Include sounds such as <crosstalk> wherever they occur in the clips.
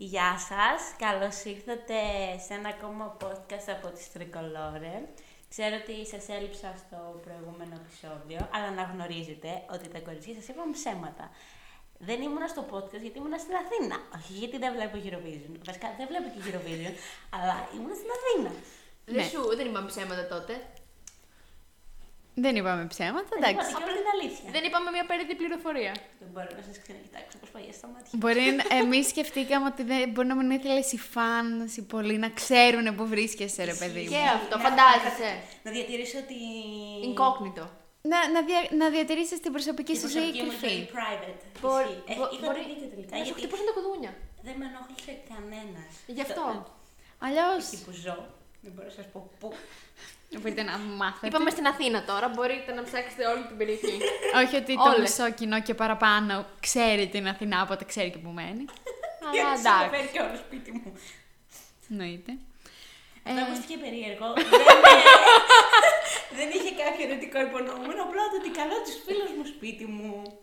Γεια σας, καλώς ήρθατε σε ένα ακόμα podcast από τη Τρικολόρε. Ξέρω ότι σας έλειψα στο προηγούμενο επεισόδιο, αλλά να γνωρίζετε ότι τα κοριτσιά σας είπαν ψέματα. Δεν ήμουνα στο podcast γιατί ήμουνα στην Αθήνα. Όχι γιατί δεν βλέπω Eurovision. Βασικά δεν βλέπω και Eurovision, αλλά ήμουνα στην Αθήνα. Δεν σου, δεν είπαμε ψέματα τότε. Δεν είπαμε ψέματα, Δεν εντάξει. είπατε και όλη την αλήθεια. Δεν είπαμε μια περίτη πληροφορία. Δεν μπορώ να σας ξανακοιτάξω όπως παλιά στα μάτια. Μπορεί <laughs> εμείς σκεφτήκαμε ότι δεν, μπορεί να μην ήθελε οι φαν οι πολλοί να ξέρουν που βρίσκεσαι, ρε παιδί μου. Και αυτό, Να- φαντάζεσαι. Να διατηρήσω τη... Incognito. Να, να, δια, να διατηρήσεις την προσωπική Την σου ζωή προσωπική μου κρυφή. ζωή private. Μπορεί, Ισχύει. Ε, μπο- είχατε μπορεί δίκιο τελικά. να σου γιατί χτυπούσαν τα κουδούνια. Δεν με ενόχλησε κανένας. Γι' αυτό. Αλλιώ. Εκεί που ζω. Δεν μπορώ να σας πω πού. Μπορείτε να μάθετε. Είπαμε στην Αθήνα τώρα, μπορείτε να ψάξετε όλη την περιοχή. Όχι ότι το Όλες. μισό κοινό και παραπάνω ξέρει την Αθηνά, οπότε ξέρει και που μένει. <laughs> Αλλά Γιατί σε εντάξει. φέρει και όλο σπίτι μου. Εννοείται. Αυτό Ε, ακούστηκε περίεργο. δεν, <laughs> δεν είχε κάποιο ερωτικό υπονοούμενο, απλά το ότι καλό τους φίλους μου σπίτι μου.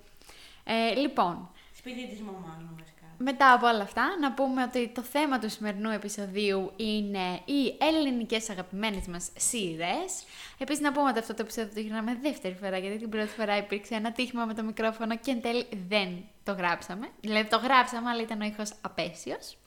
ε, λοιπόν, Σπίτι της μαμάς μου βασικά. Μετά από όλα αυτά, να πούμε ότι το θέμα του σημερινού επεισοδίου είναι οι ελληνικές αγαπημένες μας σειρές. Επίσης να πούμε ότι αυτό το επεισόδιο το γυρνάμε δεύτερη φορά, γιατί την πρώτη φορά υπήρξε ένα τύχημα με το μικρόφωνο και εν τέλει δεν το γράψαμε. Δηλαδή το γράψαμε, αλλά ήταν ο ήχος απέσιος.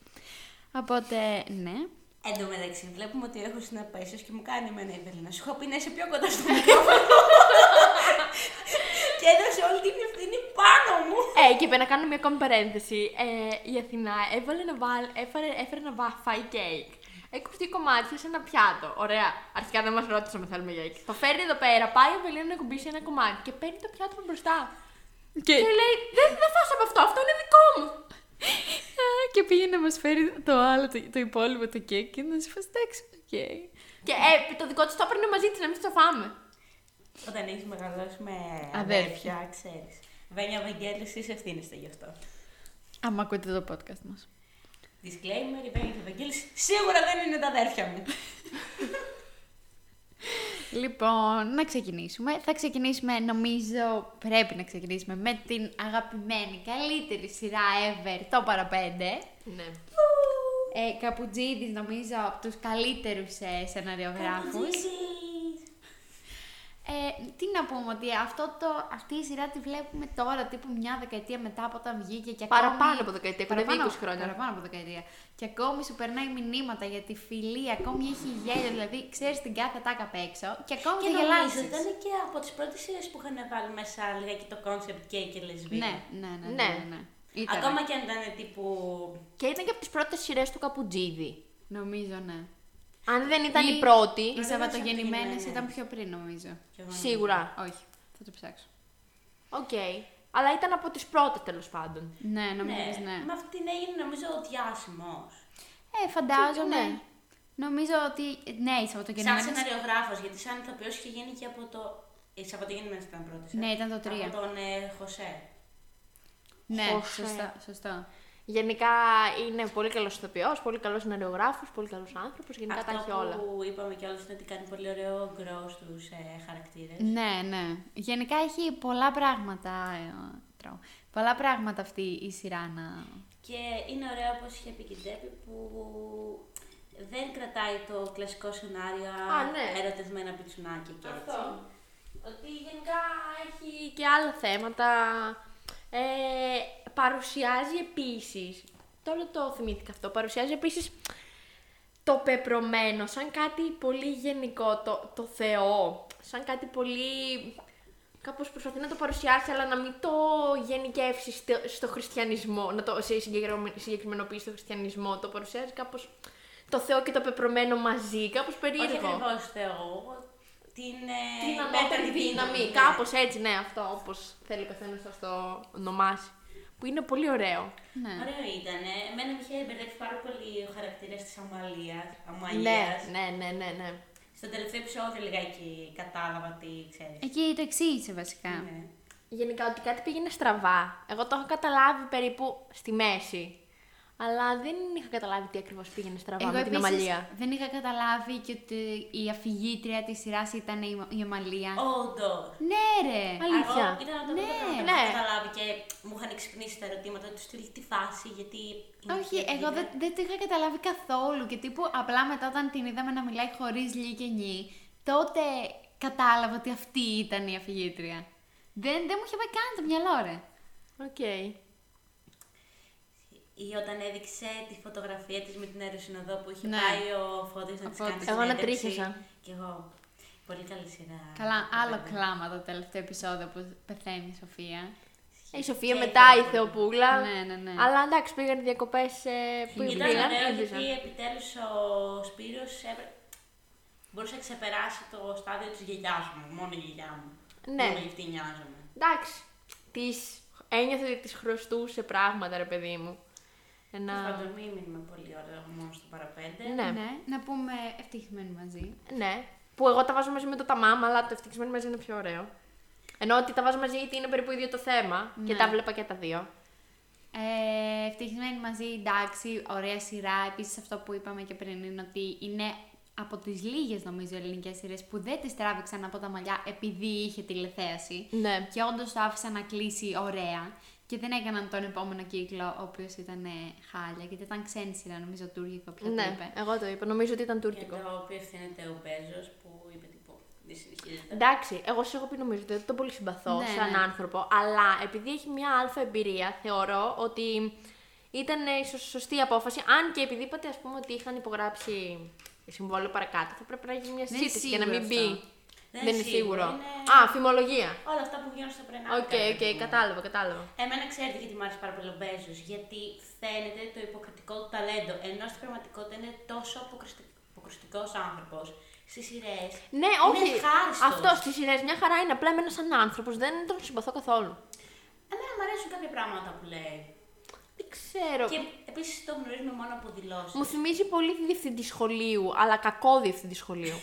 Οπότε, ναι. Εν τω μεταξύ, βλέπουμε ότι έχω συναπέσιος και μου κάνει εμένα η Ευελίνα. Σου έχω πει να είσαι πιο κοντά στο μικρόφωνο. <laughs> και έδωσε όλη την ευθύνη πάνω μου. Ε, και να κάνω μια ακόμη παρένθεση. Ε, η Αθηνά έβαλε να βάλ, έφερε, έφερε να βά, φάει κέικ. Έκοψε δύο κομμάτια σε ένα πιάτο. Ωραία. Αρχικά δεν μας ρώτησε αν θέλουμε κέικ. Το φέρνει εδώ πέρα, πάει ο Βελίνο να ακουμπήσει ένα κομμάτι και παίρνει το πιάτο από μπροστά. Και, Και λέει: Δεν θα φας από αυτό, αυτό είναι δικό μου. Α, και πήγε να μας φέρει το άλλο, το, το υπόλοιπο το κέικ και να σου φας εντάξει, οκ. Και ε, το δικό της το έπαιρνε μαζί της να μην το φάμε. Όταν έχεις μεγαλώσει με Αδέρφια. αδέρφια, ξέρεις. Βένια Βαγγέλη, εσύ ευθύνεστε γι' αυτό. Άμα ακούτε το podcast μας. Disclaimer, η Βένια και ο Βαγγέλης σίγουρα δεν είναι τα αδέρφια μου. Λοιπόν, να ξεκινήσουμε. Θα ξεκινήσουμε, νομίζω, πρέπει να ξεκινήσουμε με την αγαπημένη, καλύτερη σειρά ever, το παραπέντε. Ναι. Ε, Καπουτζίδης, νομίζω, από τους καλύτερους ε, σεναριογράφους. Καπουτζίδης. Ε, τι να πούμε, ότι αυτό το, αυτή η σειρά τη βλέπουμε τώρα, τύπου μια δεκαετία μετά από όταν βγήκε και ακόμη... Παραπάνω από δεκαετία, κοντεύει Παραπάνω- 20 χρόνια. Παραπάνω από δεκαετία. Και ακόμη σου περνάει μηνύματα για τη φιλία, ακόμη έχει γέλιο, δηλαδή ξέρεις την κάθε τάκα απ' έξω και ακόμη Και θα νομίζω γελάσεις. ήταν και από τις πρώτες σειρές που είχαν βάλει μέσα λιγάκι το concept gay και lesbian. Ναι, ναι, ναι. Ναι. ναι, ναι. Ήτανε. Ακόμα και αν ήταν τύπου. Και ήταν και από τις πρώτες σειρές του Καπουτζίδη. Νομίζω, ναι. Αν δεν ήταν Ή- η πρώτη, Οι ήταν Σαββατογεννημένες Σαββατογεννημένες. ήταν πιο πριν, νομίζω. κι εγώ σίγουρα. Όχι, θα το ψάξω. Οκ. Αλλά ήταν από τις πρώτες τέλος πάντων. Ναι, νομίζω. νομίζω, ναι. Με αυτήν έγινε νομίζω ο διάσημος. Ε, φαντάζομαι. Ναι. Νομίζω ότι, ναι, οι Σαν Σαββατογεννημένες... σεναριογράφος, γιατί σαν ηθοποιό είχε γίνει και από το. Οι Σαββατογεννημένες ήταν πρώτες. Ναι, ήταν το τρία. Από τον ε, Χωσέ. Ναι, Χωσέ. σωστά, σωστό. Γενικά είναι πολύ καλός ηθοποιός, πολύ καλός σεναριογράφος, πολύ καλός άνθρωπος. Γενικά τα έχει Αυτό όλα. που είπαμε κιόλας είναι ότι κάνει πολύ ωραίο γκρός στους ε, χαρακτήρες. Ναι, ναι. Γενικά έχει πολλά πράγματα. ε, τρώω. Πολλά πράγματα αυτή η σειρά να. Και είναι ωραίο όπως είχε πει και η Ντέπη που δεν κρατάει το κλασικό σενάριο Α, ναι. ερωτευμένα πιτσουνάκια και έτσι. Ότι γενικά έχει και άλλα θέματα. Ε, παρουσιάζει επίσης, τώρα το θυμήθηκα αυτό, παρουσιάζει επίσης το πεπρωμένο σαν κάτι πολύ γενικό, το, το Θεό, σαν κάτι πολύ... Κάπως προσπαθεί να το παρουσιάσει, αλλά να μην το γενικεύσει στο, στο χριστιανισμό, να το σε συγκεκριμε- συγκεκριμενοποιήσει στο χριστιανισμό. Το παρουσιάζει κάπως το Θεό και το πεπρωμένο μαζί, κάπως Όχι περίεργο. ακριβώς Θεό, την, ε, Την ανώτερη δύναμη, ναι. κάπως έτσι, ναι, αυτό όπως θέλει ο καθένας να το ονομάσει. Που είναι πολύ ωραίο. Ναι. Ωραίο ήταν. Εμένα με είχε μπερδεύσει πάρα πολύ ο χαρακτήρας της Αμαλίας. Ναι, Αμαλίας. ναι, ναι, ναι, ναι. Στο τελευταίο επεισόδιο λιγάκι κατάλαβα τι ξέρεις. Εκεί το εξήγησε βασικά. Ναι. Γενικά ότι κάτι πήγαινε στραβά. Εγώ το έχω καταλάβει περίπου στη μέση. Αλλά δεν είχα καταλάβει τι ακριβώς πήγαινε στραβά με την επίσης Αμαλία. δεν είχα καταλάβει και ότι η αφηγήτρια της σειράς ήταν η, η Αμαλία. Όντως. Ναι ρε! Αλήθεια. Εγώ ήταν από τα Ναι. πρώτα πράγματα Ναι. που είχα καταλάβει και μου είχαν ξυπνήσει τα ερωτήματα του στυλ τι φάση, γιατί. είναι Όχι, αυτή η εγώ δεν, αφηγήτρια. δεν το είχα καταλάβει καθόλου και τύπου απλά μετά όταν την είδαμε να μιλάει χωρίς λι και νι, τότε κατάλαβα ότι αυτή ήταν η αφηγήτρια. Δεν, δεν μου είχε πάει καν το μυαλό ρε. Οκ. Ή όταν έδειξε τη φωτογραφία της με την αεροσυνοδό που είχε Ναι. πάει ο Φώτης να Ο της κάνει Φώτης. Εγώ συνέντευξη. ανατρίχιασα. Κι εγώ. Πολύ καλή σειρά. Καλά, Το άλλο παιδί. κλάμα το τελευταίο επεισόδιο που πεθαίνει η Σοφία. Η Σοφία Και μετά η Θεοπούλα. Θεοπούλα. Ναι, ναι, ναι. Αλλά εντάξει, πήγαν διακοπές που Ήταν πήγαν. ωραίο έμπαιζαν. γιατί επιτέλους ο Σπύρος έπρε- μπορούσε να ξεπεράσει το στάδιο της γιαγιάς μου, μόνο η γιαγιά μου. Ναι. Μόνο γι' αυτή νοιάζομαι. Εντάξει. Της... Ένιωθε ότι τη χρωστούσε πράγματα, ρε παιδί μου. Ένα... Τέλος πάντων, μην μείνουμε πολύ ωραία μόνο στο παραπέντε. Ναι. ναι. Να πούμε ευτυχισμένοι μαζί. Ναι. Που εγώ τα βάζω μαζί με το ταμάμ, αλλά το ευτυχισμένο μαζί είναι πιο ωραίο. Ενώ ότι τα βάζω μαζί γιατί είναι περίπου ίδιο το θέμα και Ναι. τα βλέπα και τα δύο. Ε, ευτυχισμένοι μαζί, εντάξει, ωραία σειρά. Επίσης, αυτό που είπαμε και πριν είναι ότι είναι από τις λίγες νομίζω ελληνικές σειρές που δεν τις τράβηξαν από τα μαλλιά επειδή είχε τηλεθέαση. Ναι. Και όντως το άφησαν να κλείσει ωραία. Και δεν έκαναν τον επόμενο κύκλο, ο οποίος ήταν ε, χάλια. Γιατί ήταν ξένη σειρά, νομίζω τουρκικό πια το Ναι, είπε. εγώ το είπα. Νομίζω ότι ήταν Για τουρκικό. το οποίο ευθύνεται ο Μπέζος που είπε τύπο. Δεν συνεχίζεται. Εντάξει, εγώ σου έχω πει νομίζω ότι δεν τον πολύ συμπαθώ Ναι, σαν ναι. άνθρωπο, αλλά επειδή έχει μια αλφα εμπειρία, θεωρώ ότι ήταν η σω- σωστή απόφαση. Αν και επειδή είπατε, ας πούμε, ότι είχαν υπογράψει συμβόλαιο παρακάτω, θα πρέπει να γίνει μια Δεν είναι συζήτηση για να μην σίγουρο μπει. Αυτό. Δεν, είναι σίγουρο. είναι- Α, φημολογία. Όλα αυτά που βγαίνουν στο πρενάκι. OK, OK, κατάλαβα, κατάλαβα. Εμένα ξέρετε γιατί μου άρεσε πάρα πολύ ο Μπέζος, γιατί φαίνεται το υποκριτικό του ταλέντο, ενώ στην πραγματικότητα είναι τόσο αποκρουστικός άνθρωπος στις σειρές. Ναι, Είναι όχι. ευχάριστος. Αυτό στις σειρές μια χαρά είναι. Απλά εμένα σαν άνθρωπος δεν τον συμπαθώ καθόλου. Εμένα μου αρέσουν κάποια πράγματα που λέει. Δεν ξέρω. Και επίσης το γνωρίζουμε μόνο από δηλώσεις. Μου θυμίζει πολύ τη διευθυντή σχολείου, αλλά κακό διευθυντή σχολείου.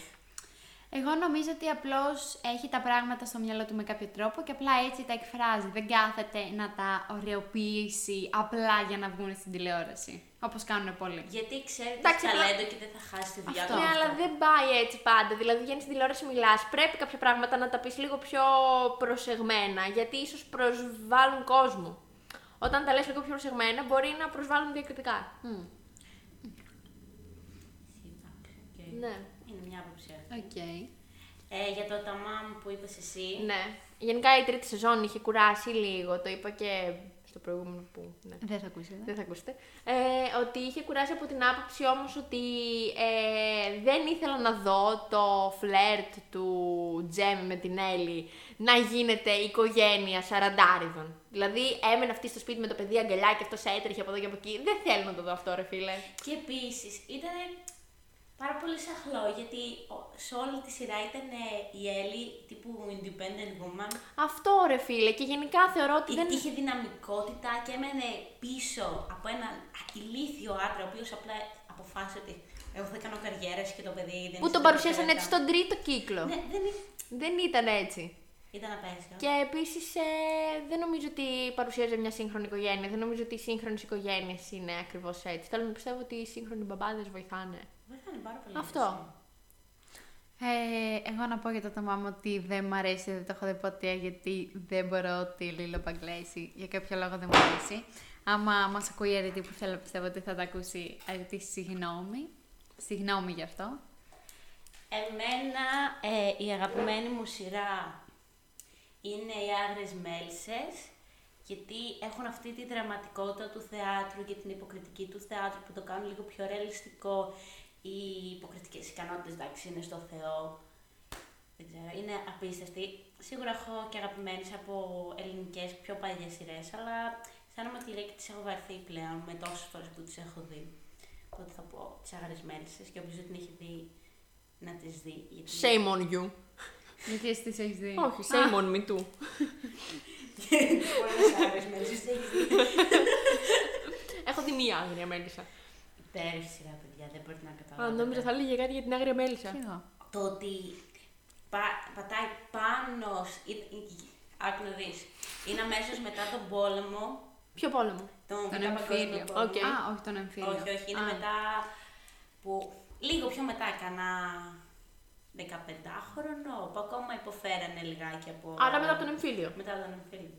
Εγώ νομίζω ότι απλώς έχει τα πράγματα στο μυαλό του με κάποιο τρόπο και απλά έτσι τα εκφράζει. Δεν κάθεται να τα ωρεοποιήσει απλά για να βγουν στην τηλεόραση. Όπως κάνουν πολλοί. Γιατί ξέρει ότι Εντάξει, έχει απλά- ταλέντο και δεν θα χάσει τη δουλειά Αυτό. του. Ναι, αλλά δεν πάει έτσι πάντα. Δηλαδή, βγαίνει στην τηλεόραση, μιλάς. Πρέπει κάποια πράγματα να τα πεις λίγο πιο προσεγμένα, γιατί ίσως προσβάλλουν κόσμο. Όταν τα λες λίγο πιο προσεγμένα, μπορεί να προσβάλλουν διακριτικά. Okay. Ναι. Είναι μια άποψη αυτή. Οκ. Ε, για το Ταμάμ που είπες εσύ. Ναι. Γενικά η τρίτη σεζόν είχε κουράσει λίγο. Το είπα και στο προηγούμενο που. Ναι. Δεν θα ακούσετε. Δεν θα ακούσετε. Ε, ότι είχε κουράσει από την άποψη όμως ότι ε, δεν ήθελα να δω το φλερτ του Τζέμι με την Έλλη να γίνεται οικογένεια σαραντάριδων. Δηλαδή έμενε αυτή στο σπίτι με το παιδί αγκαλιά και αυτός έτρεχε από εδώ και από εκεί. Δεν θέλω να το δω αυτό ρε φίλε. Και επίσης ήταν πάρα πολύ σαχλό γιατί ο- σε όλη τη σειρά ήταν ε, η Έλλη τύπου independent woman. Αυτό ρε φίλε και γενικά θεωρώ ότι δεν... Είχε δυναμικότητα και έμενε πίσω από έναν ηλίθιο άντρα ο οποίος απλά αποφάσισε ότι εγώ θα κάνω καριέρα και το παιδί δεν Που είναι τον στην παρουσίασαν δραστηριότητα. έτσι στον τρίτο κύκλο. Ναι, δεν είναι. Δεν ήταν έτσι. Ήταν απέσιο. Και επίσης ε, δεν νομίζω ότι παρουσίαζε μια σύγχρονη οικογένεια. Δεν νομίζω ότι οι σύγχρονες οικογένειες είναι ακριβώς έτσι. Θέλω να πιστεύω ότι οι σύγχρονοι μπαμπάδες βοηθάνε. Βοηθάνε πάρα πολύ. Αυτό. Ε, εγώ να πω για το τομά μου ότι δεν μ' αρέσει, δεν το έχω δει ποτέ γιατί δεν μπορώ τη Λίλο Παγκλέση. Για κάποιο λόγο δεν μου αρέσει. Άμα μας ακούει η Αρετή που θέλω πιστεύω ότι θα τα ακούσει Αρετή συγγνώμη. Συγγνώμη γι' αυτό. Εμένα ε, η αγαπημένη μου σειρά είναι οι Άγρες Μέλισσες γιατί έχουν αυτή τη δραματικότητα του θεάτρου και την υποκριτική του θεάτρου που το κάνουν λίγο πιο ρεαλιστικό. Οι υποκριτικές ικανότητες, εντάξει, είναι στο Θεό. Δεν ξέρω, είναι απίστευτη. Σίγουρα έχω και αγαπημένες από ελληνικές πιο παλιές σειρές, αλλά αισθάνομαι ότι λέει και τις έχω βαρθεί πλέον με τόσες φορές που τις έχω δει. Οπότε θα πω τις Άγρες Μέλισσες και όποιος δεν την έχει δει να τις δει. Γιατί... Shame on you. Γιατί εσύ τις έχεις δει; Όχι, shame on me too. <laughs> Πολλές Άγρες Μέλισσες τις έχεις δει. Έχω δει μία άγρια μέλισσα. Υπέροχη σειρά, παιδιά, δεν μπορείτε να Α, καταλάβετε. νόμιζα θα έλεγε κάτι για την άγρια μέλισσα. Και εγώ. Το ότι πα- πατάει πάνω. σ- ή- ή- Άκου να δεις. Είναι αμέσως μετά τον πόλεμο. Ποιο πόλεμο; Το Τον μετά παγκόσμιο εμφύλιο. πόλεμο. Οκ. Α, όχι τον εμφύλιο. Όχι, όχι, είναι Α. μετά που. Λίγο πιο μετά έκανα 15χρονο, που ακόμα υποφέρανε λιγάκι από. Άρα μετά από τον εμφύλιο. Μετά από τον εμφύλιο.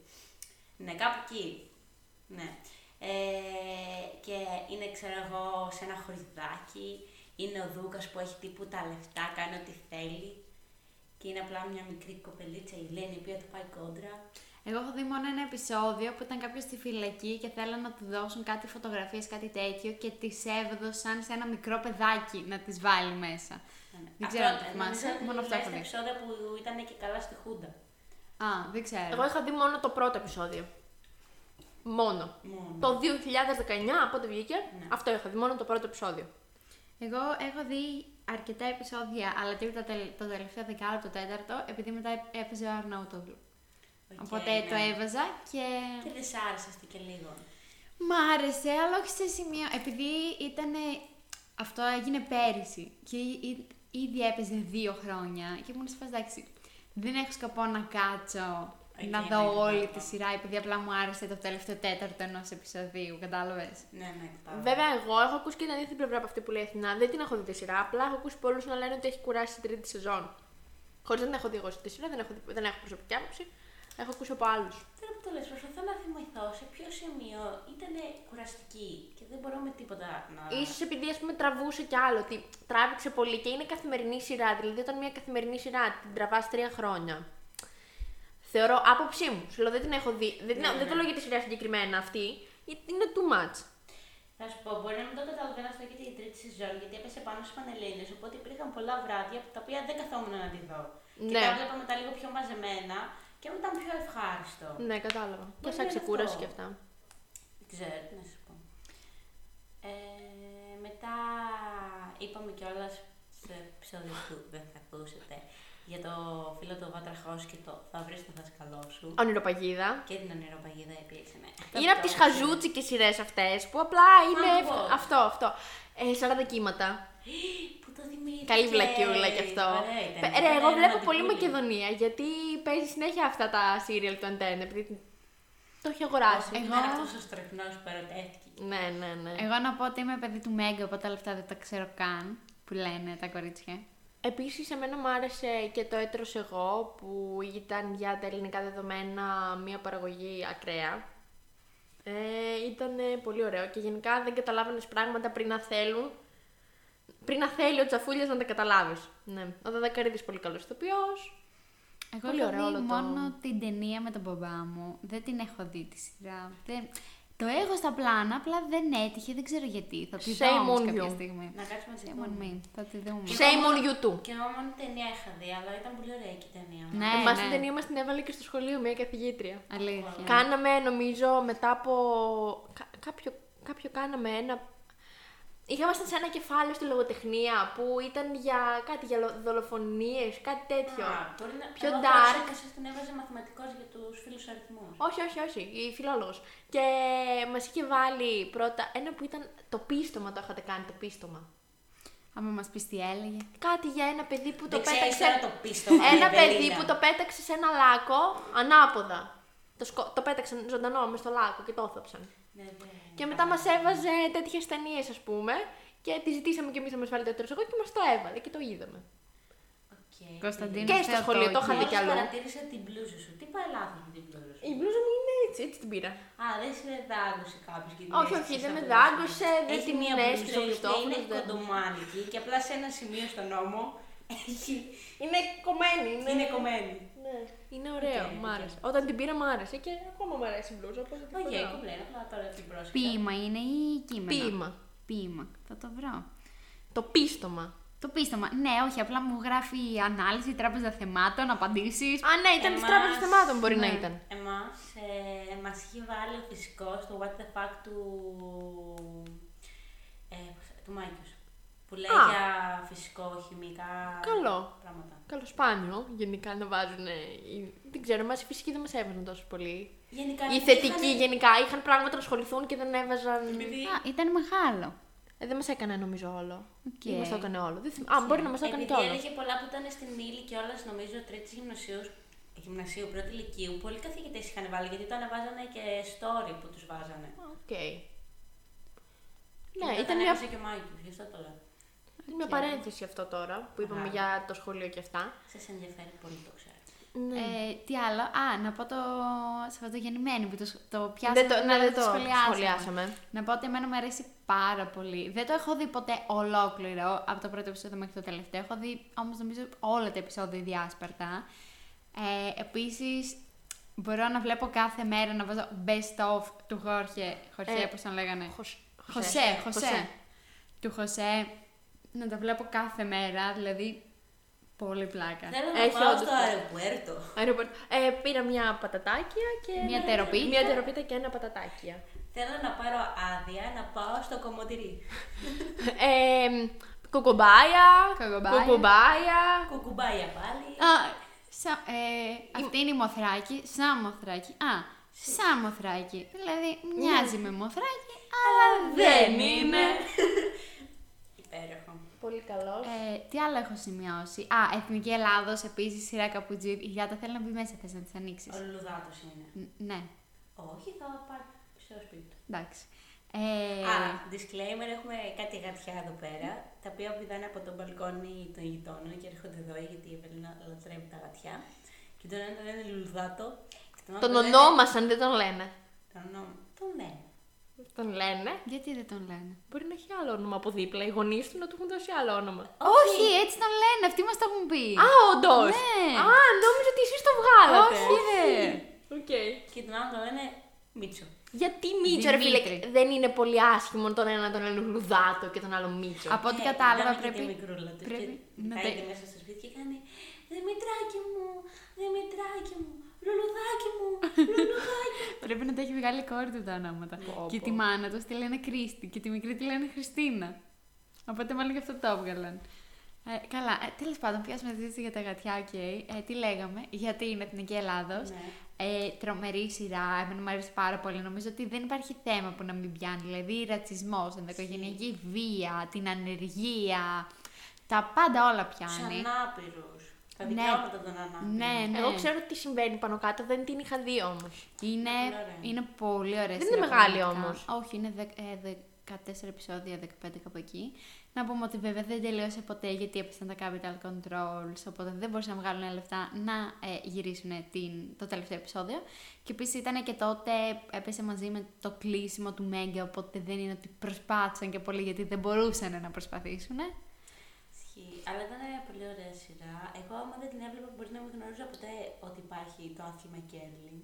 Ναι, κάπου εκεί. Ναι. Ε, και είναι, ξέρω εγώ, σε ένα χωριδάκι. Είναι ο Δούκας που έχει τύπου τα λεφτά, κάνει ό,τι θέλει. Και είναι απλά μια μικρή κοπελίτσα, η Ελένη, η οποία του πάει κόντρα. Εγώ έχω δει μόνο ένα επεισόδιο που ήταν κάποιος στη φυλακή και θέλανε να του δώσουν κάτι φωτογραφίες, κάτι τέτοιο και τις έδωσαν σε ένα μικρό παιδάκι να τις βάλει μέσα. Ναι, ναι. Δεν ξέρω αν το Αυτό, θυμάσαι, νομίζω ότι μόνο αυτό μιλάει έχω στα δει. επεισόδια που ήταν και καλά στη Χούντα. Α, δεν ξέρω. Εγώ είχα δει μόνο το πρώτο επεισόδιο. Μόνο. Μόνο. Το 2019, από ό,τι βγήκε, Ναι. αυτό είχα δει, μόνο το πρώτο επεισόδιο. Εγώ έχω δει αρκετά επεισόδια, αλλά και το, τελ- το τελευταίο δεκάλεπτο, το τέταρτο, επειδή μετά έπαιζε ο Αρναούτογλου. Οκ, Οπότε ναι. το έβαζα και. Και δεν σ' άρεσε αυτό και λίγο. Μ' άρεσε, αλλά όχι σε σημείο. Επειδή ήταν. Αυτό έγινε πέρυσι και εί- εί- ήδη έπαιζε δύο χρόνια και ήμουν σε φάση εντάξει. Δεν έχω σκοπό να κάτσω Οκ, να ναι, δω όλη κατάλαβα. τη σειρά επειδή απλά μου άρεσε το τελευταίο τέταρτο ενός επεισοδίου. Κατάλαβες; Ναι, ναι, κατάλαβα. Βέβαια, εγώ έχω ακούσει και την αντίθετη πλευρά από αυτή που λέει η Αθηνά. Δεν την έχω δει τη σειρά. Απλά έχω ακούσει πολλούς να λένε ότι έχει κουράσει την τρίτη σεζόν. Χωρίς να την έχω δει εγώ στη σειρά, δεν έχω, δει- δεν έχω προσωπική άποψη. Έχω ακούσει από άλλους. Τώρα που το λες, προσπαθώ να θυμηθώ σε ποιο σημείο ήταν κουραστική και δεν μπορώ με τίποτα να. σω επειδή ας πούμε τραβούσε κι άλλο, ότι τράβηξε πολύ και είναι καθημερινή σειρά. Δηλαδή, όταν μια καθημερινή σειρά την τραβάς τρία χρόνια. Θεωρώ άποψή μου. Σου λέω δεν την έχω δει. Δεν, την- Ναι, δεν το ναι. λέω για τη σειρά συγκεκριμένα αυτή. Είναι too much. Θα σου πω, μπορεί να μην το καταλαβαίνω αυτό και την τρίτη σεζόν, γιατί έπεσε πάνω στι Πανελλήνες. Οπότε υπήρχαν πολλά βράδια τα οποία δεν καθόμουν να τη δω. Και Ναι. τα βλέπα μετά λίγο πιο μαζεμένα και μου ήταν πιο ευχάριστο. Ναι, κατάλαβα. Και Μπορεί σαν να είναι ξεκούραση αυτό. και αυτά. Δεν ξέρω, τι να σου πω. Ε, μετά είπαμε κιόλας σε επεισόδιο που δεν θα ακούσετε για το φίλο του Βάτραχός και το θα βρεις το δάσκαλό σου. Ονειροπαγίδα. Και την ονειροπαγίδα επίσης, ναι. Είναι από τις χαζούτσικε σειρές αυτές που απλά είναι. Μα, ευ- πώς. Αυτό, αυτό. Ε, 40 κύματα. Πού το θυμήθηκες. Καλή βλακιούλα κι αυτό. Ωραία ήταν. Πε- Ρε, Ήταν εγώ βλέπω ρομαντικούλη. πολύ Μακεδονία γιατί παίζει συνέχεια αυτά τα serial του Antenna. Επειδή το έχει αγοράσει. Εγώ... Εγώ- Ήταν αυτός ο στρεφνός που ερωτεύτηκε. Ναι, ναι, ναι. Εγώ να πω ότι είμαι παιδί του Μέγκα, οπότε τα λεφτά δεν τα ξέρω καν που λένε τα κορίτσια. Επίσης, εμένα μου άρεσε και το έτρος εγώ που ήταν για τα ελληνικά δεδομένα μια παραγωγή ακραία. Ε, ήταν πολύ ωραίο και γενικά δεν καταλάβαινες πράγματα πριν να θέλουν. Πριν να θέλει ο Τσαφούλιας να τα καταλάβεις. Ναι. Ο Δαδακαρίδης πολύ καλός ηθοποιός. Εγώ Πολύ έχω ωραίο δει όλο το- μόνο την ταινία με τον μπαμπά μου. Δεν την έχω δει τη σειρά. Δεν... Το έχω στα πλάνα, απλά δεν έτυχε, δεν ξέρω γιατί. Θα τη δω Shame όμως on κάποια you. στιγμή. Να κάτσουμε να τη Shame on δούμε. me. Θα τη δούμε. Shame on you too. Και εγώ μόνο ταινία είχα δει, αλλά ήταν πολύ ωραία και η ταινία. Ναι, Εμά ναι. την ταινία μας την έβαλε και στο σχολείο μια καθηγήτρια. Αλήθεια. Κάναμε, νομίζω, μετά από. κα- κάποιο, κάποιο κάναμε ένα. Είχαμε σε ένα κεφάλαιο στη λογοτεχνία που ήταν για κάτι για δολοφονίες, κάτι τέτοιο. Α, μπορεί να... Πιο εγώ dark. πρόσεξα, σας την έβαζε μαθηματικός για τους φίλους αριθμούς. Όχι, όχι, όχι, η φιλόλογος. Και μας είχε βάλει πρώτα ένα που ήταν το πίστομα, το είχατε κάνει, το πίστομα. Άμα μας πεις τι έλεγε. Κάτι για ένα παιδί που το Δεν ξέρεις πέταξε. τώρα το πίστομα, Ένα Ευελίνα. παιδί που το πέταξε σε ένα λάκκο ανάποδα. Το, σκο... το πέταξαν ζωντανό μες στο λάκκο και το όθαψαν. Ναι, ναι. Και μετά μας έβαζε τέτοιες ταινίες, ας πούμε, και τη ζητήσαμε κι εμείς να μας βάλει το έτρος εγώ και μας το έβαλε και το είδαμε. Οκ. Κωνσταντίνο Και στο σχολείο, το είχα δει Μόλις κι αλλού. παρατήρησα την μπλούζα σου. Τι πάει λάθος με την μπλούζα σου; Η μπλούζα μου είναι έτσι, έτσι την πήρα. Α, δεν σε δάγκωσε κάποιος και την Όχι, έστησε όχι, δεν με από δάγκωσε, το δεν Έχει την μία έστησε ο μπλούζα η οποία Χριστόφορος, Είναι δεν- κοντομάνικη και απλά σε ένα σημείο στον νόμο έχει... Είναι κομμένη. Είναι, είναι κομμένη. Ναι. Είναι ωραίο, Οκ, μ' οκ. άρεσε. Όταν την πήρα, μ' άρεσε και ακόμα μ' αρέσει η μπλούζα. Οπότε την Όχι, φοράω. κομπλέ, απλά τώρα την πρόσεξα. Ποίημα είναι ή κείμενο. Ποίημα. Ποίημα. Θα το βρω. Το πίστομα. Το πίστομα. Ναι, όχι, απλά μου γράφει ανάλυση, τράπεζα θεμάτων, απαντήσεις. Α, ναι, ήταν της Εμάς- τράπεζας θεμάτων μπορεί να ναι. ήταν. Εμάς, ε, μας είχε βάλει ο φυσικός στο What the fuck του, ε, πώς- του Mikeius. Που λέει Α. για φυσικοχημικά Καλό. πράγματα. Καλό σπάνιο γενικά να βάζουν. Δεν ξέρω, εμάς οι φυσικοί δεν μας έβαζαν τόσο πολύ. Γενικά, Οι επειδή θετικοί είχαν- γενικά είχαν πράγματα να ασχοληθούν και δεν έβαζαν. επειδή- Α, ήταν μεγάλο. Ε, δεν μας έκανε νομίζω όλο. Οκ. Ή μας το έκανε όλο. Δεν θυμ- Α, μπορεί να μας το έκανε Επειδή κι όλος. έλεγε πολλά που ήταν στην ύλη και όλα, νομίζω, τρίτης γυμνασίου, γυμνασίου πρώτη λυκείου, πολλοί καθηγητές είχαν βάλει γιατί το ανεβάζανε και story που τους βάζανε. Οκ. Και Ναι, μετά ήταν τα μια, ανέβασε και ο Mikeius, γι' αυτό το λέω. Μια παρένθεση αυτό τώρα που είπαμε Aha. για το σχολείο και αυτά. Σας ενδιαφέρει πολύ, το ξέρω. Ναι. Ε, τι άλλο; Α, να πω το Σαββατογεννημένο που το, το πιάσαμε. δεν το, ναι, αλλά δεν το σχολιάσαμε. σχολιάσαμε. Να πω ότι εμένα μου αρέσει πάρα πολύ. Δεν το έχω δει ποτέ ολόκληρο από το πρώτο επεισόδιο μέχρι το τελευταίο. Έχω δει όμως νομίζω όλα τα επεισόδια διάσπαρτα. Ε, Επίσης, μπορώ να βλέπω κάθε μέρα να βάζω best of του Χόρχε. Χορχέ, Ε, πώς τον λέγανε. Χωσ- Χωσέ, Χωσέ. Του Χωσέ. Να τα βλέπω κάθε μέρα, δηλαδή πολύ πλάκα. Θέλω να Έχει πάω όντως στο πολύ. αεροπουέρτο. Αεροπορ- Ε, πήρα μια πατατάκια και. Μια ένα- τεροπίτα. Μια τεροπίτα και ένα πατατάκια. Θέλω να πάρω άδεια να πάω στο κομμωτηρί. Ε, κουκουμπάια. Κουκουμπάια. Κουκουμπάια. Κουκουμπάγια πάλι. Α, σα, ε, αυτή είναι η Μοθράκη, σαν Μοθράκη. Α, σαν Μοθράκη. Δηλαδή, μοιάζει με Μοθράκη, αλλά δεν είναι. Υπέροχο. Πολύ καλός. Ε, τι άλλο έχω σημειώσει; Α, Εθνική Ελλάδος, επίσης σειρά Καπουτζή. Η Γιάτα θέλει να μπει μέσα, θες να της ανοίξεις; Ο Λουδάτος είναι. Ν- Ναι, Όχι, θα πάω στο σπίτι του. εντάξει. Ε, Α, disclaimer, έχουμε κάτι γατιά εδώ πέρα, τα οποία πηδάνε από τον μπαλκόνι των γειτόνων και έρχονται εδώ γιατί η Ευελίνα λατρεύει τα γατιά. Και τον ένα τον λένε Λουδάτο. και τον άλλο Τον λένε- ονόμασαν, δεν τον λένε. Τον ονόμα. Τον λένε. Τον λένε; γιατί δεν τον λένε; Μπορεί να έχει άλλο όνομα από δίπλα. Οι γονείς του να του έχουν δώσει άλλο όνομα. Όχι, έτσι τον λένε, αυτοί μας το έχουν πει. Α, όντως! Ναι. Α, νόμιζα ότι εσείς το βγάλατε. Όχι, ρε. Οκ. Και τον άλλο τον λένε Μίτσο. Γιατί Μίτσο, ρε φίλε, Δημήτρη. δεν είναι πολύ άσχημο τον ένα να τον λένε Λουδάτο και τον άλλο Μίτσο; Από ό,τι Ε, κατάλαβα ήταν και πρέπει... τη μικρούλα του. πρέπει και να καείται τε- μέσα στο σπίτι και κάνει Δημητράκι μου, Δημητράκι μου, λουλουδάκι μου, <laughs> λουλουδάκι μου. Πρέπει να τα έχει βγάλει η κόρη του τα ονόματα. Πω, Και πω. τη μάνα τους τη λένε Κρίστη και τη μικρή τη λένε Χριστίνα. Οπότε μάλλον γι' αυτό το έβγαλαν. Ε, καλά, ε, τέλος πάντων, πιάσουμε τη συζήτηση για τα γατιά, οκ. Ε, τι λέγαμε, γιατί είναι Εθνική Ελλάδος. Ναι. Ε, τρομερή σειρά, εμένα μου αρέσει πάρα πολύ. Νομίζω ότι δεν υπάρχει θέμα που να μην πιάνει. Δηλαδή, ρατσισμός, ενδοοικογενειακή βία, την ανεργία. Τα πάντα όλα Τους πιάνει. ανάπηρους. Τα Ναι. δικαιώματα των ανάπηρων. Ναι, ναι. Εγώ ξέρω τι συμβαίνει πάνω κάτω, δεν την είχα δει όμως. Είναι, Πολύ ωραία. είναι πολύ ωραία Δεν σειρά, είναι μεγάλη πραγματικά. όμως. Όχι, είναι δεκ- ε, 14 επεισόδια, 15 κάπου εκεί. Να πούμε ότι βέβαια δεν τελείωσε ποτέ γιατί έπεσαν τα capital controls, οπότε δεν μπορούσαν να βγάλουν λεφτά να ε, γυρίσουν την, το τελευταίο επεισόδιο. Και επίσης ήταν και τότε, έπεσε μαζί με το κλείσιμο του Μέγκα, οπότε δεν είναι ότι προσπάθησαν και πολύ γιατί δεν μπορούσαν να προσπαθήσουν. Ισχύει. Αλλά ήταν πολύ ωραία σειρά. Εγώ, άμα δεν την έβλεπα, μπορεί να μην γνωρίζα ποτέ ότι υπάρχει το άθλημα Κέρλινγκ.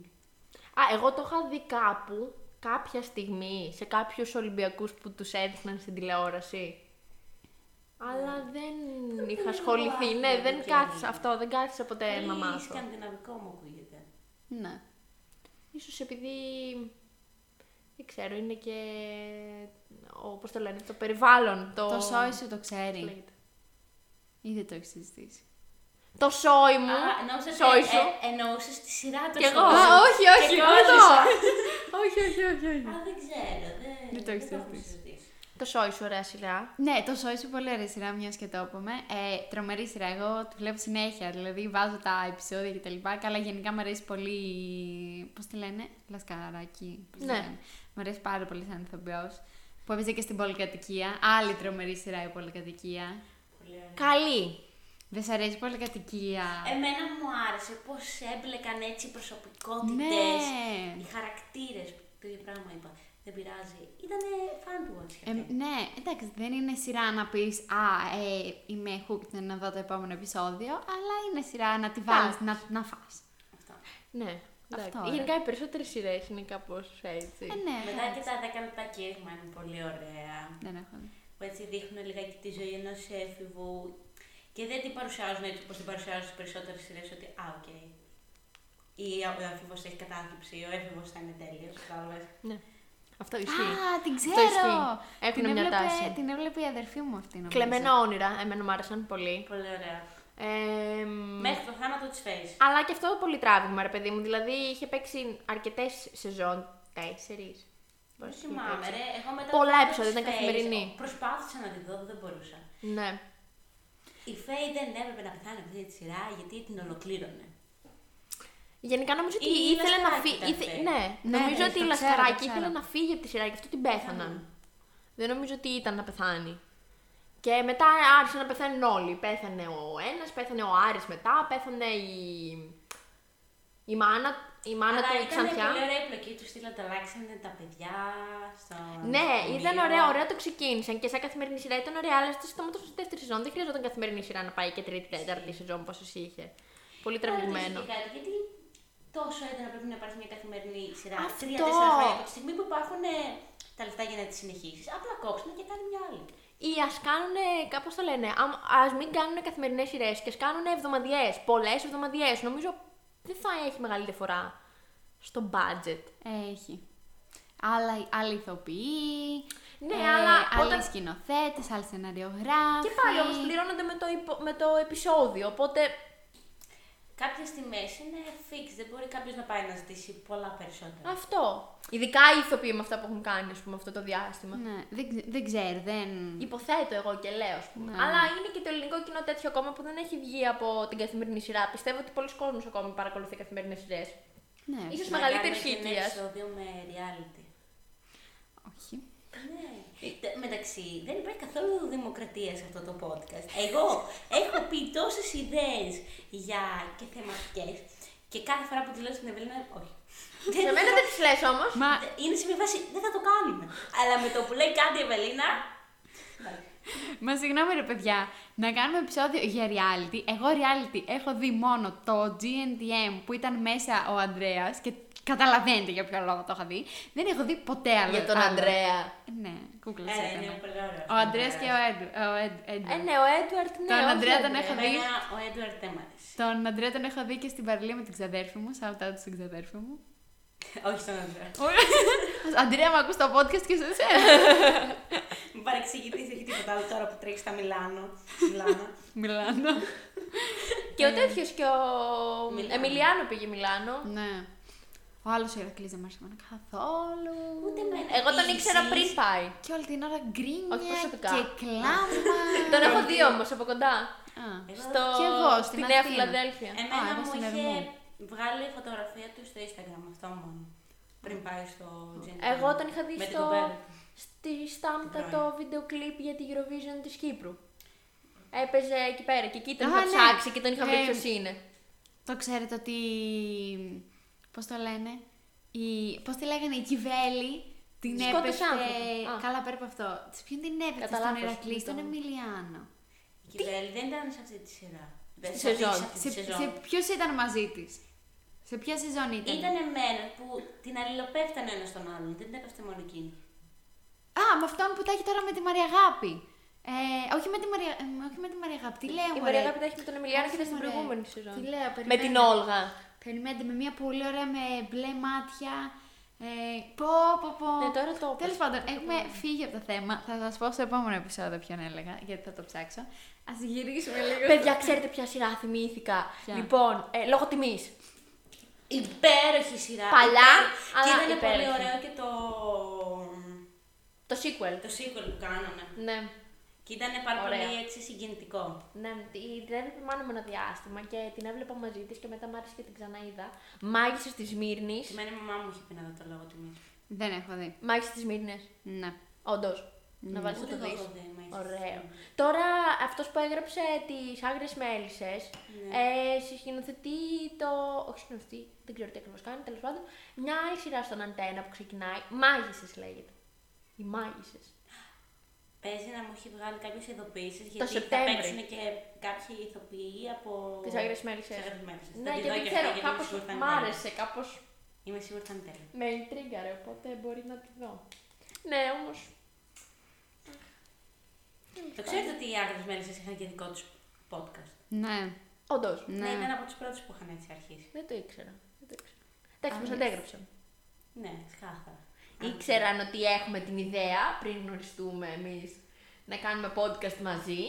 Α, εγώ το είχα δει κάπου, κάποια στιγμή, σε κάποιους Ολυμπιακούς που τους έδειχναν στην τηλεόραση. Αλλά δεν είχα είναι ασχοληθεί. λίγο Ναι, άθλιο δεν το κάθισα Κέρλινγκ. αυτό, δεν κάθισα ποτέ να Πολύ μάθω. σκανδιναβικό μου ακούγεται. Ναι. Ίσως επειδή, δεν ξέρω, είναι και, όπως το λένε, το περιβάλλον. Το, Το σόι σου το ξέρει. λέγεται. Ή δεν το έχεις συζητήσει. Το σόι μου. Α, νόμιζα σόι ότι σου. ε, εννοούσες τη σειρά του Κι εγώ. σόι. Α, όχι, όχι, Και δεν το. κόλλησα. όχι, όχι, όχι, όχι. Α, δεν ξέρω. Δεν, Δεν το έχεις το έχουμε συζητήσει. συζητήσει. Το σόι σου, ωραία σειρά. Ναι, το σόι σου πολύ ωραία σειρά, μιας και το είπαμε. Ε, τρομερή σειρά. Εγώ τη βλέπω συνέχεια. Δηλαδή βάζω τα επεισόδια κτλ. Καλά, γενικά μου αρέσει πολύ. Πώς τη λένε, Λασκαράκι. Πώς τη Ναι. λένε. Μου αρέσει πάρα πολύ σαν ηθοποιό. Που έπαιζε και στην πολυκατοικία. Άλλη τρομερή σειρά η πολυκατοικία. Πολύ ωραία. Καλή. Δεν σ' αρέσει η πολυκατοικία. Εμένα μου άρεσε πώς έμπλεκαν έτσι οι προσωπικότητες, ναι. οι χαρακτήρες. Το ίδιο πράγμα είπα. Δεν πειράζει. Ήτανε fun to watch. Ε, ναι, εντάξει, δεν είναι σειρά να πεις Α, ε, είμαι hooked να δω το επόμενο επεισόδιο, αλλά είναι σειρά να τη βάλεις να, να φας. Αυτό. Ναι. εντάξει. Αυτό, ρε. Γενικά οι περισσότερες σειρές είναι κάπως έτσι. Ε, ναι, Μετά και εντάξει. τα 10 λεπτά κήρυγμα είναι πολύ ωραία. Δεν έχω δει. Που έτσι δείχνουν λιγάκι τη ζωή ενός έφηβου και δεν την παρουσιάζουν έτσι όπως την παρουσιάζουν στις περισσότερες σειρές. Ότι α, οκ. Ή ο έφηβο έχει κατάθλιψη, ο έφηβος θα είναι τέλειος. Κατάλαβες. Ναι. Αυτό ισχύει. Α, την Αυτό ξέρω! ισχύει. Έχουν την μια έβλεπε, τάση. Την έβλεπε η αδερφή μου αυτή, νομίζω. Κλεμμένα όνειρα, εμένα μου άρεσαν πολύ. Πολύ ωραία. Ε, Μέχρι το θάνατο της Φαίη. Αλλά και αυτό πολύ τράβηγμα, ρε παιδί μου. Δηλαδή είχε παίξει αρκετές σεζόν. Τέσσερις. Δεν θυμάμαι, ρε. Εγώ μετά Πολλά το θάνατο επεισόδια, της ήταν Φαίη, καθημερινή. Προσπάθησα να τη δω, δεν μπορούσα. Ναι. Η Φέη δεν έπρεπε να πεθάνει από αυτή τη σειρά γιατί την ολοκλήρωνε. Γενικά νομίζω ότι Η ήθελε να Λασκαράκη φύγει. ήταν αυτή. Ναι, Ναι, νομίζω ναι, ότι η το ξέρω, Λασκαράκη το ξέρω. ήθελε να φύγει από τη σειρά, γι' αυτό την πέθαναν. Δεν νομίζω ότι ήταν να πεθάνει. Και μετά άρχισαν να πεθαίνουν όλοι. Πέθανε ο ένας, πέθανε ο Άρης μετά, πέθανε η. Η μάνα, η μάνα Αλλά του η ήταν Ξανθιά. πολύ ωραία η πλοκή τους, στείλα τα αλλάξανε τα παιδιά στο. Ναι, νοσοκομείο. ήταν ωραία, ωραία το ξεκίνησαν και σαν καθημερινή σειρά ήταν ωραία, αλλά στο σταματούσε στη δεύτερη σεζόν. Δεν χρειαζόταν καθημερινή σειρά να πάει και τρίτη, τέταρτη σεζόν πόσο είχε. Πολύ Τώρα ρωτήσω τραβηγμένο. και κάτι, γιατί τόσο έντονα πρέπει να υπάρχει μια καθημερινή σειρά. Αυτό. Τρία-τέσσερα χρόνια από τη στιγμή που υπάρχουν ε, τα λεφτά για να τη συνεχίσεις. Απλά κόψουν και κάνει μια άλλη. Ή ας κάνουν, κάπως το λένε, ας μην κάνουν καθημερινές σειρές και ας κάνουν εβδομαδιαίες. Πολλές εβδομαδιαίες. Νομίζω δεν θα έχει μεγάλη διαφορά στο budget. Έχει. Άλλα, άλλοι ηθοποιοί, Ναι, ε, αλλά άλλοι όταν- σκηνοθέτες, άλλοι σεναριογράφοι. Και πάλι όμως πληρώνονται με το, υπο- με το επεισόδιο. Οπότε Κάποιες τιμές είναι fix. Δεν μπορεί κάποιος να πάει να ζητήσει πολλά περισσότερα. αυτό. Ειδικά οι ηθοποιοί με αυτά που έχουν κάνει, ας πούμε, αυτό το διάστημα. Ναι, δεν, ξε- δεν ξέρω, δεν... Υποθέτω εγώ και λέω, ας πούμε. Ναι. Αλλά είναι και το ελληνικό κοινό τέτοιο ακόμα που δεν έχει βγει από την καθημερινή σειρά. Πιστεύω ότι πολλοί κόσμοι ακόμη παρακολουθεί καθημερινές σειρές. Ναι, Ίσως Να μεγαλύτερη κάνουμε και ένα ηλικία. επεισόδιο με reality. όχι. Ναι. Τε- μεταξύ, δεν υπάρχει καθόλου δημοκρατία σε αυτό το podcast. Εγώ έχω πει τόσες ιδέες για και θεματικές και κάθε φορά που τη λέω στην Ευελίνα, όχι. Σε μένα δεν τις λες όμως. Μα Είναι σε μια φάση, δεν θα το κάνουμε. Αλλά με το που λέει κάτι η Ευελίνα. Εντάξει. Μα συγγνώμη ρε παιδιά, να κάνουμε επεισόδιο για reality. Εγώ reality έχω δει μόνο το GNTM που ήταν μέσα ο Ανδρέας και καταλαβαίνετε για ποιο λόγο το είχα δει. Δεν έχω δει ποτέ άλλο. Για τον άλλο. Αντρέα. Ναι, κούκλα Ε, είναι πολύ ωραίο. Ο Αντρέας και ο Έντου. Ο Έντ- Έντου. Ε, ναι, ο Έντουαρτ, ναι. Τον όχι Αντρέα ο τον έχω δει. Εμένα ο Έντουαρτ δεν μ' αρέσει. Τον Αντρέα τον έχω δει και στην παραλία με την ξαδέρφη μου. Shout out στην ξαδέρφη μου. <laughs> Όχι στον Αντρέα. Αντρέα, μου ακούς το podcast και σε σένα. Μην παρεξηγηθείς, έχει τίποτα άλλο τώρα που τρέχεις στα Μιλάνο. Μιλάνο. Μιλάνω. Και ο τέτοιος και ο. Μιλάνο. Εμιλιάνο πήγε Μιλάνο. ναι. Ο άλλος ο Ηρακλής δεν μ' άρεσε εμένα καθόλου. Ούτε εμένα. Εγώ τον Εσύ- ήξερα πριν πάει. Και όλη την ώρα γκρίνια Όχι προσωπικά. και κλάμα. Τον έχω δει όμως από κοντά. Α, Εγώ- Στο... Κι εγώ, στην στη Νέα Αθήνα. Φιλαδέλφια. Εμένα εγώ μου στην είχε Ερμού. Βγάλει φωτογραφία του στο Instagram αυτό μόνο. Πριν πάει στο Gen Εγώ τον είχα δει Με την στο... κοπέλα του. στη Στάμπτα Την το βίντεο κλιπ για τη Eurovision της Κύπρου. Έπαιζε εκεί πέρα και εκεί τον Α, είχα ναι. ψάξει και τον είχα βρει Ε, ποιος είναι. Το ξέρετε ότι. Πώς το λένε. Η... Πώς τη λέγανε, η Κιβέλη. Την Σκότωσε έπεσε. άνθρωπο. Α. Καλά, πέρα από αυτό. Σε ποιον την έπεσε Κατά στον λάθος, Ηρακλή, δεν στον το- Εμιλιάνο. Η Κιβέλη δεν ήταν σε αυτή τη σειρά. Δεν Στη σε αυτή- σεζόν. σε αυτή Σε, τη σεζόν. σε ποιος ήταν μαζί της; Σε ποια σεζόν ήταν; Ήταν εμένα που την αλληλοπέφτανε ένας στον άλλον. Δεν την έπεφτε μόνο εκείνη. Α, με αυτόν που τα έχει τώρα με τη Μαρία Αγάπη. Ε, όχι με τη Μαρία, ε, όχι με τη Μαρία Αγάπη. Τι λέω, Η μωρέ. Μαρία Αγάπη τα έχει με τον Εμιλιάνο και Όχι, ήταν στην μωρέ. προηγούμενη σεζόν. Τι λέω, Με περιμένετε. την Όλγα. Περιμένετε, με μια πολύ ωραία με μπλε μάτια. Ε, πω, πω, πω. Ναι, τώρα το Τέλος είπες. πάντων, έχουμε φύγει από το θέμα. Θα σας πω στο επόμενο επεισόδιο ποιον έλεγα, γιατί θα το ψάξω. Α γυρίσουμε λίγο. Παιδιά, ξέρετε ποια σειρά θυμήθηκα. Ποια; Λοιπόν, ε, λόγω τιμής. Υπέροχη σειρά. Παλιά, υπέροχη. αλλά Και ήταν πολύ υπέροχη. ωραίο και το. Το sequel. το sequel που κάνανε. Ναι. Και ήταν πάρα Ωραία. πολύ έτσι συγκινητικό. Ναι, τη- την έβλεπε μάνα με ένα διάστημα και την έβλεπα μαζί της και μετά μ' άρεσε και την ξαναείδα. Μάγισσα τη Μύρνη. Και εμένα η μαμά μου είχε πει να δω το λόγο τιμή. Δεν έχω δει. Μάγισσα τη Μύρνη. Ναι. Όντως. Να βάλεις να Ούτε το εγώ δεις. έχω δει, μάλιστα. Ωραίο. Τώρα αυτός που έγραψε τις Άγριες Μέλισσες Ναι. ε, συγχυνοθετεί το. Όχι συγχυνοθετεί, δεν ξέρω τι ακριβώς κάνει, τέλος πάντων. Μια άλλη σειρά στον αντένα που ξεκινάει. Μάγισσες λέγεται. Οι Μάγισσες. Παίζει να μου έχει βγάλει κάποιες ειδοποιήσεις Το γιατί θα Σεπτέμβρη. παίξουν και κάποιοι ηθοποιοί από. Τις Άγριες Μέλισσες. Τις Άγριες Μέλισσες. Θα Ναι, τη και δω δεν και ξέρω, αυτή, γιατί κάπως είμαι σίγουρη θα είναι μ' τέλεια. άρεσε, κάπως Είμαι σίγουρη θα είναι τέλειο. με ιντρίγκαρε, οπότε μπορεί να τη δω. Ναι, όμως. Το ξέρετε ότι οι Άγριε Μέλισσες είχαν και δικό τους podcast. Ναι. Όντως. Ναι, Ναι. ήταν από τους πρώτους που είχαν έτσι αρχίσει. Δεν το ήξερα. Δεν το ήξερα. Εντάξει, μας Αλήθεια. αντέγραψαν. Ναι, σκάθαρα. Ήξεραν ότι έχουμε την ιδέα πριν γνωριστούμε εμείς να κάνουμε podcast μαζί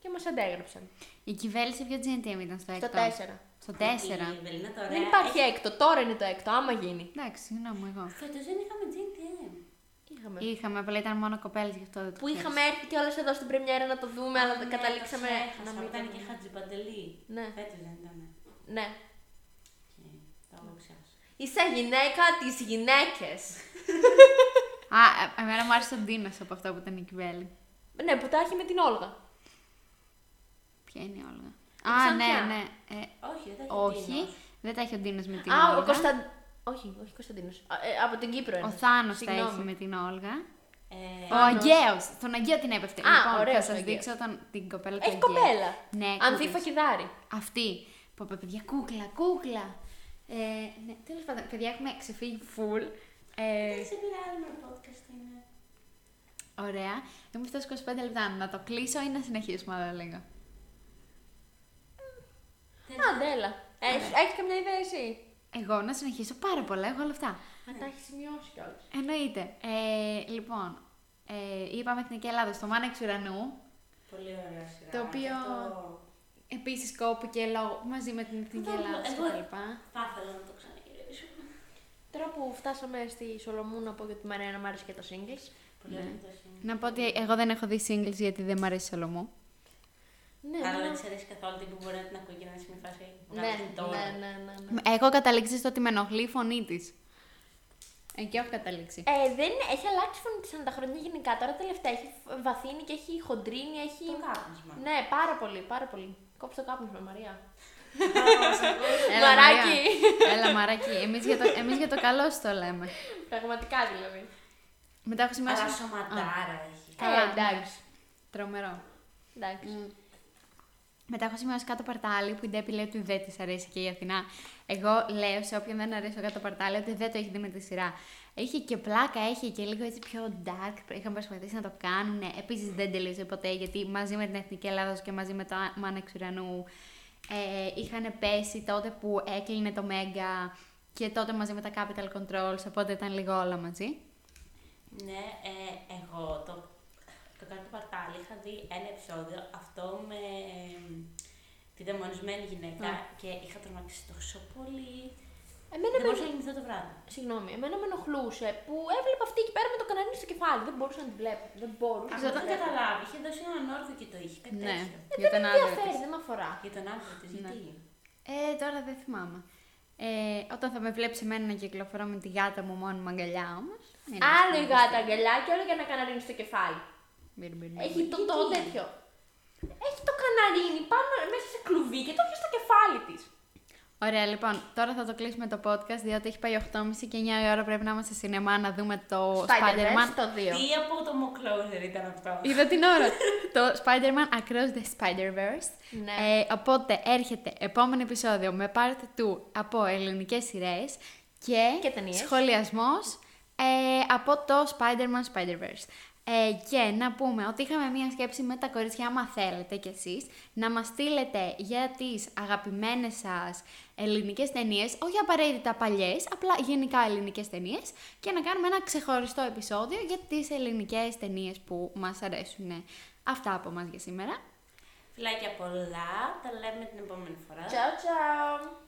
και μας αντέγραψαν. Η κυβέρνηση σε ποιο GNTM ήταν στο Στο έκτο. 4. Στο 4. Η Ευελίνα τώρα. Δεν υπάρχει έκτο, τώρα είναι το έκτο, άμα γίνει. Εντάξει, συγγνώμη εγώ. Φέτος δεν είχαμε GNTM. Είχαμε. Είχαμε, απλά ήταν μόνο κοπέλες γι' αυτό δεν το Που ξέρεις. είχαμε έρθει κιόλα εδώ στην πρεμιέρα να το δούμε, αλλά ναι, καταλήξαμε το ξέχασα, να μην Ήταν το και δούμε. Χατζιπαντελή. Ναι. Φέτος δεν ήταν. Ναι. Και- Είσαι γυναίκα τις γυναίκες. Α, ε, εμένα μου άρεσε ο Ντίνο από αυτό που ήταν η Κυβέλη. ναι, που τα έχει με την Όλγα. Ποια είναι η Όλγα; Η Α, ναι, Ξανθιά. ναι. Ε, Όχι, δεν τα έχει όχι, Ντίνος. δεν τα έχει ο Ντίνο με την Α, Όλγα. ο Κωνσταν... Όχι, όχι Κωνσταντίνος. Α, ε, από την Κύπρο Ο ένας. Θάνος τα Συγγνώμη. έχει με την Όλγα. Ε, Ο Θάνος. Αγκαίο. Τον Αγκαίο την έπεφτε. Α, λοιπόν, ωραίος θα ο σας Αγκαίος. δείξω τον, την κοπέλα του Έχει Αγκαίου. κοπέλα. Ναι, Ανθή κούκλες. Φακιδάρη. Αυτή. Πω, πω, παιδιά, κούκλα, κούκλα. Ε, ναι, τέλος πάντων, παιδιά, έχουμε ξεφύγει full. Ε, Δεν σε πειράζει με podcast είναι. ωραία. Έχουμε φτάσει 25 λεπτά. Να το κλείσω ή να συνεχίσουμε άλλο λίγο; Άντε, έλα. Έχεις, έχεις καμιά ιδέα εσύ; Εγώ να συνεχίσω πάρα πολλά, έχω όλα αυτά. Α, τα έχεις σημειώσει κιόλας. Εννοείται. Ε, λοιπόν, ε, είπαμε Εθνική Ελλάδα στο Μάνα εξ ουρανού. Πολύ ωραία σειρά. Το οποίο- Αυτό Επίσης κόπηκε λόγω μαζί με την Εθνική Εγώ- Ελλάδα εγώ- κτλ. Θα ήθελα να το ξαναγυρίσω. Τώρα που φτάσαμε στη Σολομού να πω για τη Μαρία να μ' άρεσε και το singles. Πολύ ωραία το είναι. Να πω ότι εγώ δεν έχω δει singles γιατί δεν μ' αρέσει η Σολομού. Ναι, Αλλά ναι, δεν σε αρέσει καθόλου τι που μπορεί να την ακούει και να είναι σε μια φάση. ναι, βγάλε την τώρα. ναι, ναι, ναι, ναι. Έχω καταλήξει στο ότι με ενοχλεί η φωνή της. Εκεί έχω καταλήξει. Ε, δεν έχει αλλάξει η φωνή της ανά τα χρόνια γενικά. Τώρα τελευταία έχει βαθύνει και έχει χοντρίνει, έχει... Το κάπνισμα. Ναι, πάρα πολύ, πάρα πολύ. Κόψε το κάπνισμα, Μαρία. Έλα, Μαράκι. Μαρία. Έλα, μαράκι. Εμείς για, το, εμείς για το καλό σου το λέμε. Πραγματικά δηλαδή. Μετά έχω σημειώσει... Αλλά σωματάρα έχει. Καλά, Ε, εντάξει. Τρομερό. Εντάξει. Μετά έχω σημειώσει κάτω παρτάλι που η Ντέπη λέει ότι δεν της αρέσει και η Αθηνά. Εγώ λέω σε όποιον δεν αρέσει το κάτω παρτάλι ότι δεν το έχει δει με τη σειρά. Έχει και πλάκα, έχει και λίγο έτσι πιο dark. Είχαν προσπαθήσει να το κάνουν. Επίσης δεν τελείωσε ποτέ γιατί μαζί με την Εθνική Ελλάδα και μαζί με το Μάνα εξ ουρανού ε, είχαν πέσει τότε που έκλεινε το Μέγκα και τότε μαζί με τα Capital Controls. Οπότε ήταν λίγο όλα μαζί. Ναι, ε, εγώ το, το κάτω παρτάλι είχα δει ένα επεισόδιο αυτό με ε, τη δαιμονισμένη γυναίκα και είχα τρομάξει τόσο πολύ. Εμένα δεν με... μπορούσα να κοιμηθώ το βράδυ. Συγγνώμη, εμένα με ενοχλούσε που έβλεπα αυτή εκεί πέρα με το καναρίνι στο κεφάλι. Δεν μπορούσα να την βλέπω. Δεν μπορούσα. Αυτό δεν καταλάβει. Είχε δώσει έναν όρθο και το είχε. Κάτι Ναι, τέτοιο. για τον Δεν με άντρα ενδιαφέρει, της. δεν με αφορά. Για τον άνθρωπο της, Ναι. γιατί; Ε, τώρα δεν θυμάμαι. Ε, όταν θα με βλέπεις εμένα να κυκλοφορώ με τη γάτα μου μόνιμα αγκαλιά όμως. Άλλο η γάτα αγκαλιά και όλο για να καναρίνι στο κεφάλι. Έχει το, το Γιατί; τέτοιο. Έχει το καναρίνι πάνω μέσα σε κλουβί και το έχει στο κεφάλι της. Ωραία, λοιπόν, τώρα θα το κλείσουμε το podcast διότι έχει πάει 8.30 και 9 η ώρα πρέπει να είμαστε στη σινεμά να δούμε το Spider-Man. το 2. Τι από το μου closer ήταν αυτό; Είδα την ώρα. <laughs> το Spider-Man Across the Spider-Verse. Ναι. Ε, οπότε έρχεται επόμενο επεισόδιο με part 2 από ελληνικές σειρές και, Και ταινίες. σχολιασμός ε, από το Spider-Man Spider-Verse. Ε, και να πούμε ότι είχαμε μία σκέψη με τα κορίτσια, άμα θέλετε κι εσείς, να μας στείλετε για τις αγαπημένες σας ελληνικές ταινίες, όχι απαραίτητα παλιές, απλά γενικά ελληνικές ταινίες, και να κάνουμε ένα ξεχωριστό επεισόδιο για τις ελληνικές ταινίες που μας αρέσουν. Αυτά από μας για σήμερα. Φιλάκια πολλά. Τα λέμε την επόμενη φορά. Ciao, ciao.